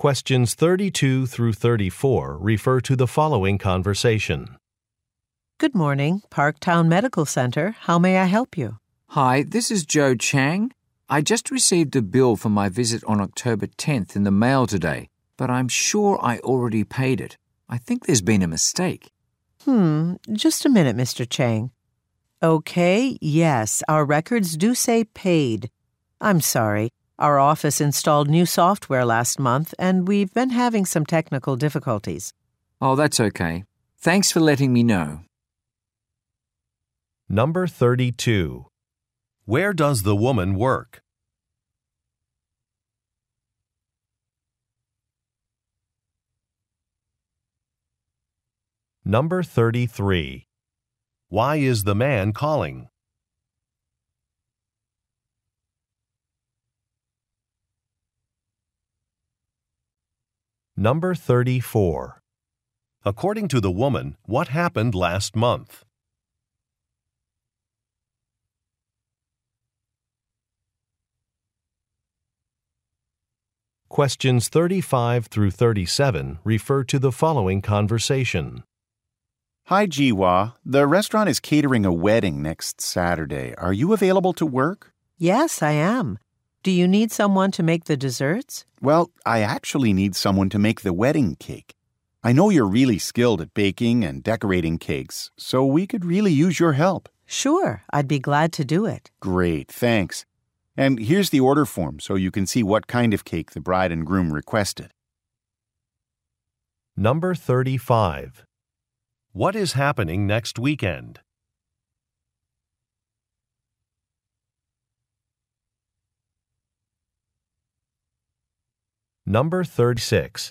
Questions 32 through 34 refer to the following conversation. Good morning, Parktown Medical Center. How may I help you? Hi, this is Joe Chang. I just received a bill for my visit on October 10th in the mail today, but I'm sure I already paid it. I think there's been a mistake. Hmm, just a minute, Mr. Chang. Okay, yes, our records do say paid. I'm sorry. Our office installed new software last month, and we've been having some technical difficulties. Oh, that's okay. Thanks for letting me know. Number 32. Where does the woman work? Number 33. Why is the man calling? Number 34. According to the woman, what happened last month? Questions 35 through 37 refer to the following conversation. Hi, Jiwa. The restaurant is catering a wedding next Saturday. Are you available to work? Yes, I am. Do you need someone to make the desserts? Well, I actually need someone to make the wedding cake. I know you're really skilled at baking and decorating cakes, so we could really use your help. Sure, I'd be glad to do it. Great, thanks. And here's the order form so you can see what kind of cake the bride and groom requested. Number 35. What is happening next weekend? Number 36.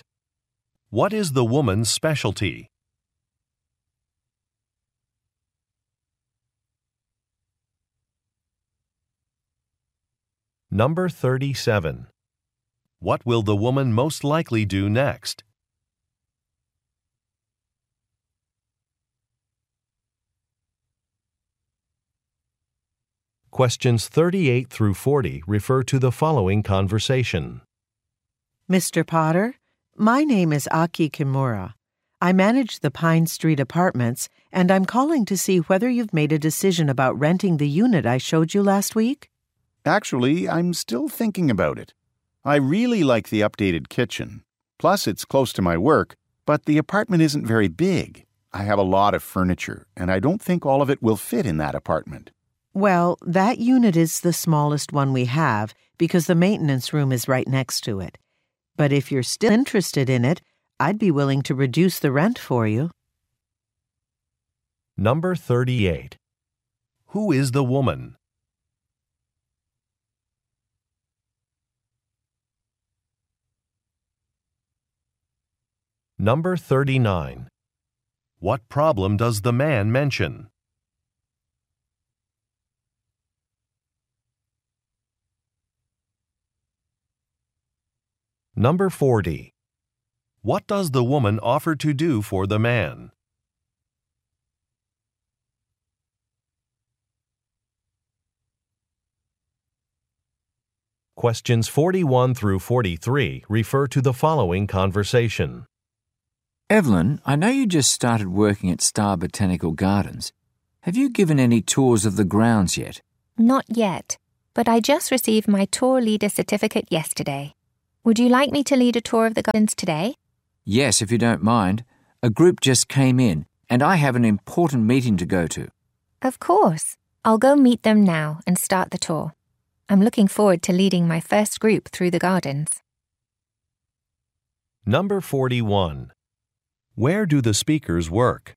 What is the woman's specialty? Number 37. What will the woman most likely do next? Questions 38 through 40 refer to the following conversation. Mr. Potter, my name is Aki Kimura. I manage the Pine Street Apartments, and I'm calling to see whether you've made a decision about renting the unit I showed you last week. Actually, I'm still thinking about it. I really like the updated kitchen. Plus, it's close to my work, but the apartment isn't very big. I have a lot of furniture, and I don't think all of it will fit in that apartment. Well, that unit is the smallest one we have because the maintenance room is right next to it. But if you're still interested in it, I'd be willing to reduce the rent for you. Number 38. Who is the woman? Number 39. What problem does the man mention? Number 40. What does the woman offer to do for the man? Questions 41 through 43 refer to the following conversation. Evelyn, I know you just started working at Star Botanical Gardens. Have you given any tours of the grounds yet? Not yet, but I just received my tour leader certificate yesterday. Would you like me to lead a tour of the gardens today? Yes, if you don't mind. A group just came in, and I have an important meeting to go to. Of course. I'll go meet them now and start the tour. I'm looking forward to leading my first group through the gardens. Number 41. Where do the speakers work?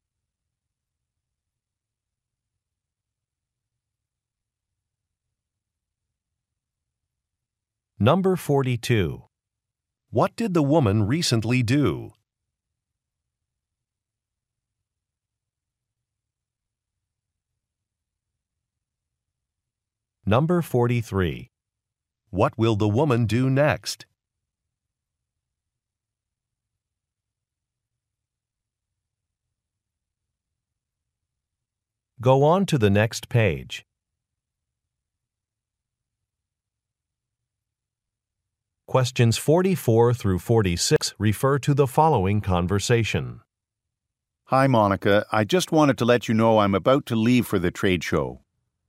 Number 42. What did the woman recently do? Number 43. What will the woman do next? Go on to the next page. Questions 44 through 46 refer to the following conversation. Hi, Monica. I just wanted to let you know I'm about to leave for the trade show.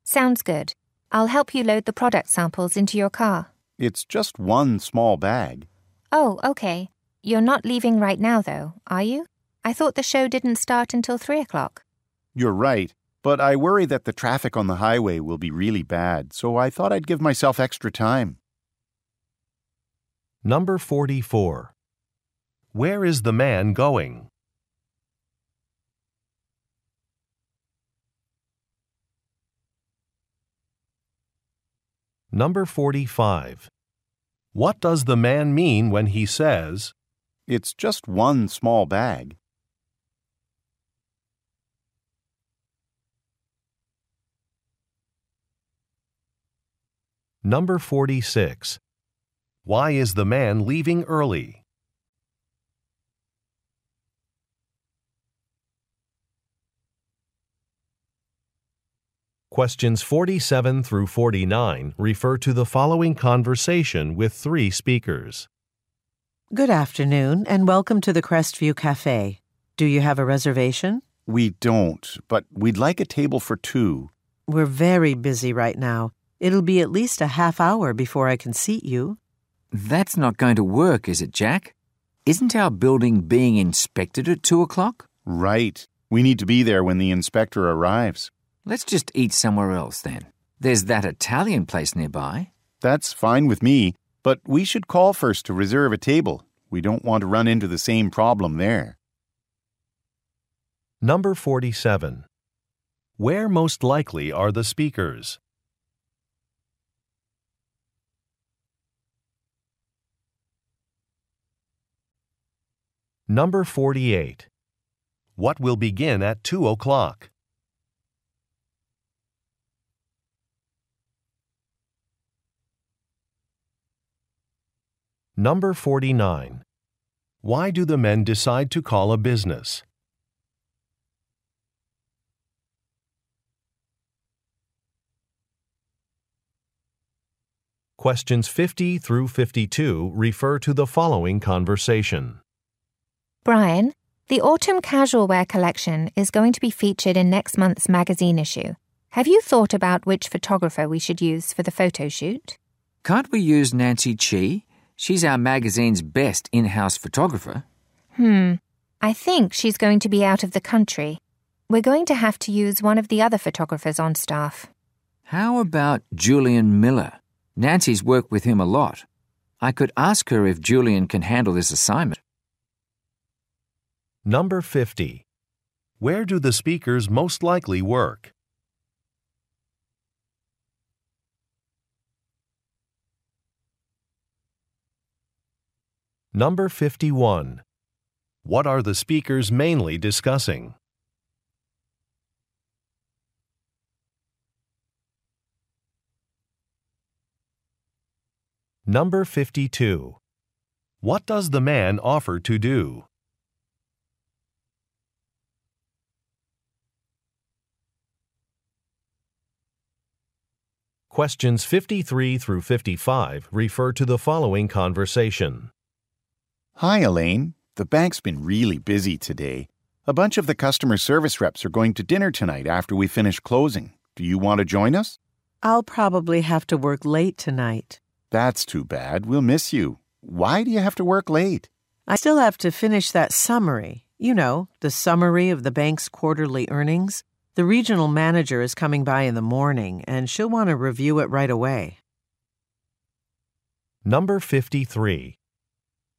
Sounds good. I'll help you load the product samples into your car. It's just one small bag. Oh, okay. You're not leaving right now, though, are you? I thought the show didn't start until 3 o'clock. You're right, but I worry that the traffic on the highway will be really bad, so I thought I'd give myself extra time. Number 44. Where is the man going? Number 45. What does the man mean when he says, It's just one small bag. Number 46. Why is the man leaving early? Questions 47 through 49 refer to the following conversation with three speakers. Good afternoon, and welcome to the Crestview Cafe. Do you have a reservation? We don't, but we'd like a table for two. We're very busy right now. It'll be at least a half hour before I can seat you. That's not going to work, is it, Jack? Isn't our building being inspected at two o'clock? Right. We need to be there when the inspector arrives. Let's just eat somewhere else then. There's that Italian place nearby. That's fine with me, but we should call first to reserve a table. We don't want to run into the same problem there. Number 47. Where most likely are the speakers? Number 48. What will begin at 2 o'clock? Number 49. Why do the men decide to call a business? Questions 50 through 52 refer to the following conversation. Brian, the autumn casual wear collection is going to be featured in next month's magazine issue. Have you thought about which photographer we should use for the photo shoot? Can't we use Nancy Chi? She's our magazine's best in house photographer. Hmm. I think she's going to be out of the country. We're going to have to use one of the other photographers on staff. How about Julian Miller? Nancy's worked with him a lot. I could ask her if Julian can handle this assignment. Number 50. Where do the speakers most likely work? Number 51. What are the speakers mainly discussing? Number 52. What does the man offer to do? Questions 53 through 55 refer to the following conversation. Hi, Elaine. The bank's been really busy today. A bunch of the customer service reps are going to dinner tonight after we finish closing. Do you want to join us? I'll probably have to work late tonight. That's too bad. We'll miss you. Why do you have to work late? I still have to finish that summary. You know, the summary of the bank's quarterly earnings. The regional manager is coming by in the morning, and she'll want to review it right away. Number 53.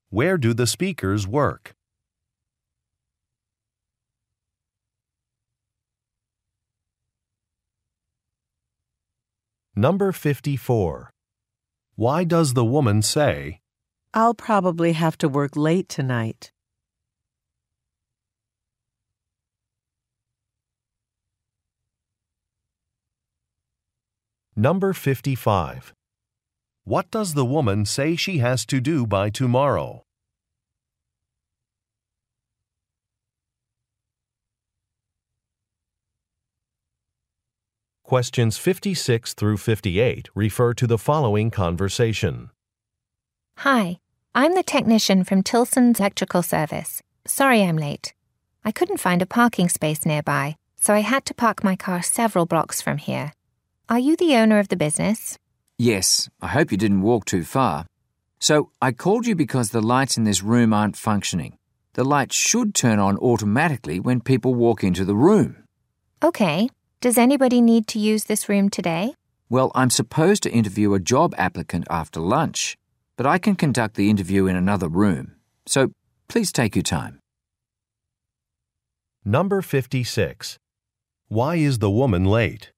Where do the speakers work? Number 54. Why does the woman say, I'll probably have to work late tonight. Number 55. What does the woman say she has to do by tomorrow? Questions 56 through 58 refer to the following conversation. Hi, I'm the technician from Tilson's Electrical Service. Sorry I'm late. I couldn't find a parking space nearby, so I had to park my car several blocks from here. Are you the owner of the business? Yes, I hope you didn't walk too far. So, I called you because the lights in this room aren't functioning. The lights should turn on automatically when people walk into the room. Okay. Does anybody need to use this room today? Well, I'm supposed to interview a job applicant after lunch, but I can conduct the interview in another room. So, please take your time. Number 56. Why is the woman late?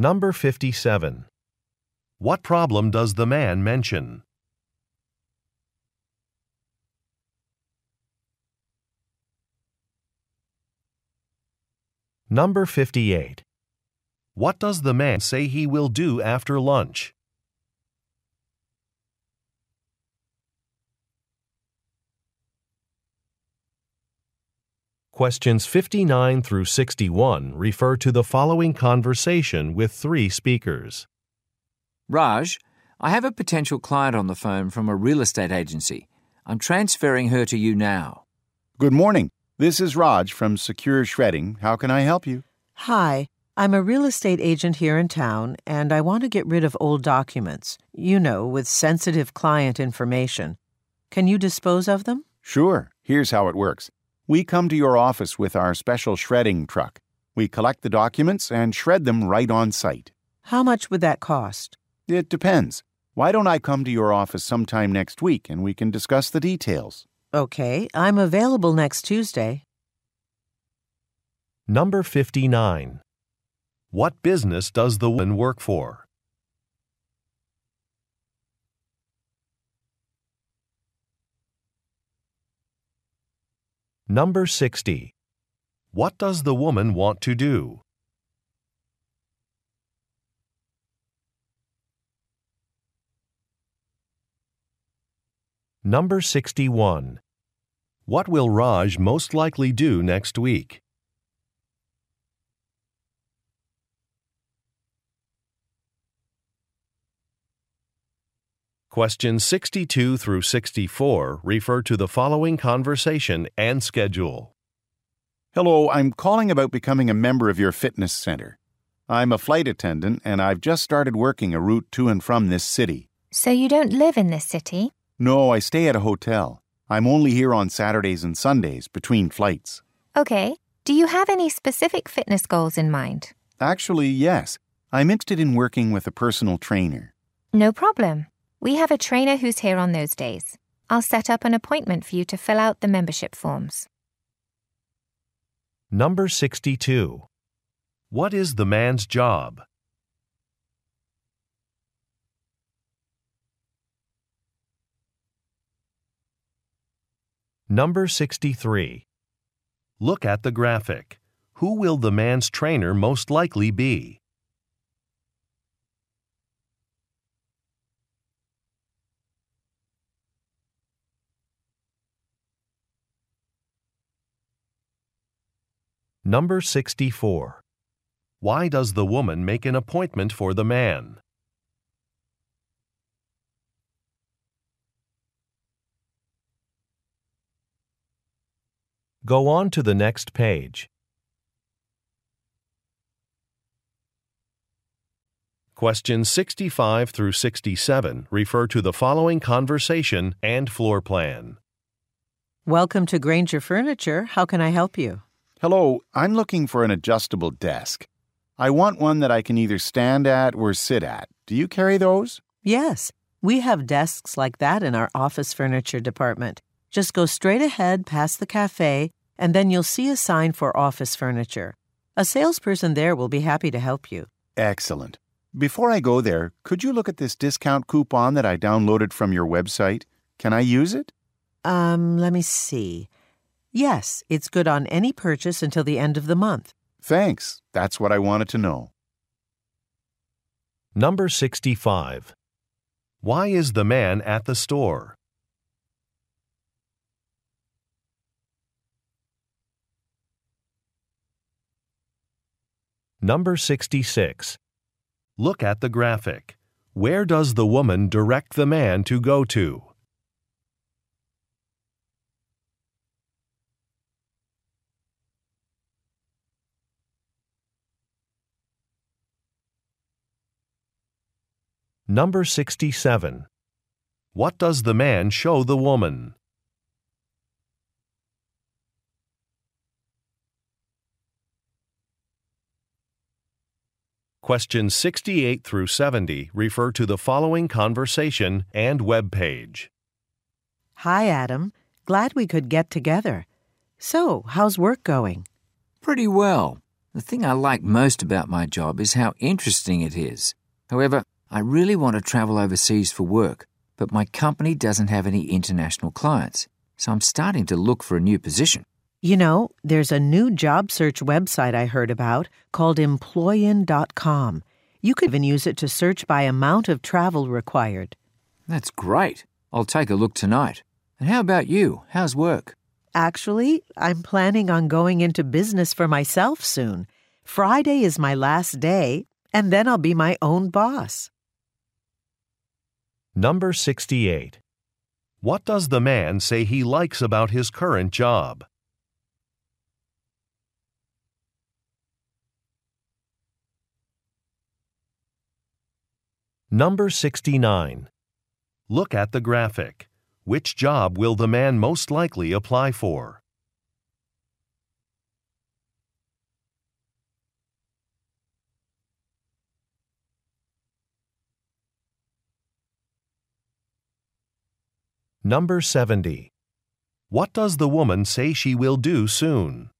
Number 57. What problem does the man mention? Number 58. What does the man say he will do after lunch? Questions 59 through 61 refer to the following conversation with three speakers. Raj, I have a potential client on the phone from a real estate agency. I'm transferring her to you now. Good morning. This is Raj from Secure Shredding. How can I help you? Hi, I'm a real estate agent here in town, and I want to get rid of old documents, you know, with sensitive client information. Can you dispose of them? Sure. Here's how it works. We come to your office with our special shredding truck. We collect the documents and shred them right on site. How much would that cost? It depends. Why don't I come to your office sometime next week and we can discuss the details? Okay, I'm available next Tuesday. Number 59. What business does the woman work for? Number 60. What does the woman want to do? Number 61. What will Raj most likely do next week? Questions 62 through 64 refer to the following conversation and schedule. Hello, I'm calling about becoming a member of your fitness center. I'm a flight attendant and I've just started working a route to and from this city. So you don't live in this city? No, I stay at a hotel. I'm only here on Saturdays and Sundays between flights. Okay. Do you have any specific fitness goals in mind? Actually, yes. I'm interested in working with a personal trainer. No problem. We have a trainer who's here on those days. I'll set up an appointment for you to fill out the membership forms. Number 62. What is the man's job? Number 63. Look at the graphic. Who will the man's trainer most likely be? Number 64. Why does the woman make an appointment for the man? Go on to the next page. Questions 65 through 67 refer to the following conversation and floor plan. Welcome to Granger Furniture. How can I help you? Hello, I'm looking for an adjustable desk. I want one that I can either stand at or sit at. Do you carry those? Yes, we have desks like that in our office furniture department. Just go straight ahead past the cafe, and then you'll see a sign for office furniture. A salesperson there will be happy to help you. Excellent. Before I go there, could you look at this discount coupon that I downloaded from your website? Can I use it? Um, let me see. Yes, it's good on any purchase until the end of the month. Thanks. That's what I wanted to know. Number 65. Why is the man at the store? Number 66. Look at the graphic. Where does the woman direct the man to go to? Number 67. What does the man show the woman? Questions 68 through 70 refer to the following conversation and web page. Hi, Adam. Glad we could get together. So, how's work going? Pretty well. The thing I like most about my job is how interesting it is. However, I really want to travel overseas for work, but my company doesn't have any international clients, so I'm starting to look for a new position. You know, there's a new job search website I heard about called Employin.com. You could even use it to search by amount of travel required. That's great. I'll take a look tonight. And how about you? How's work? Actually, I'm planning on going into business for myself soon. Friday is my last day, and then I'll be my own boss. Number 68. What does the man say he likes about his current job? Number 69. Look at the graphic. Which job will the man most likely apply for? Number 70. What does the woman say she will do soon?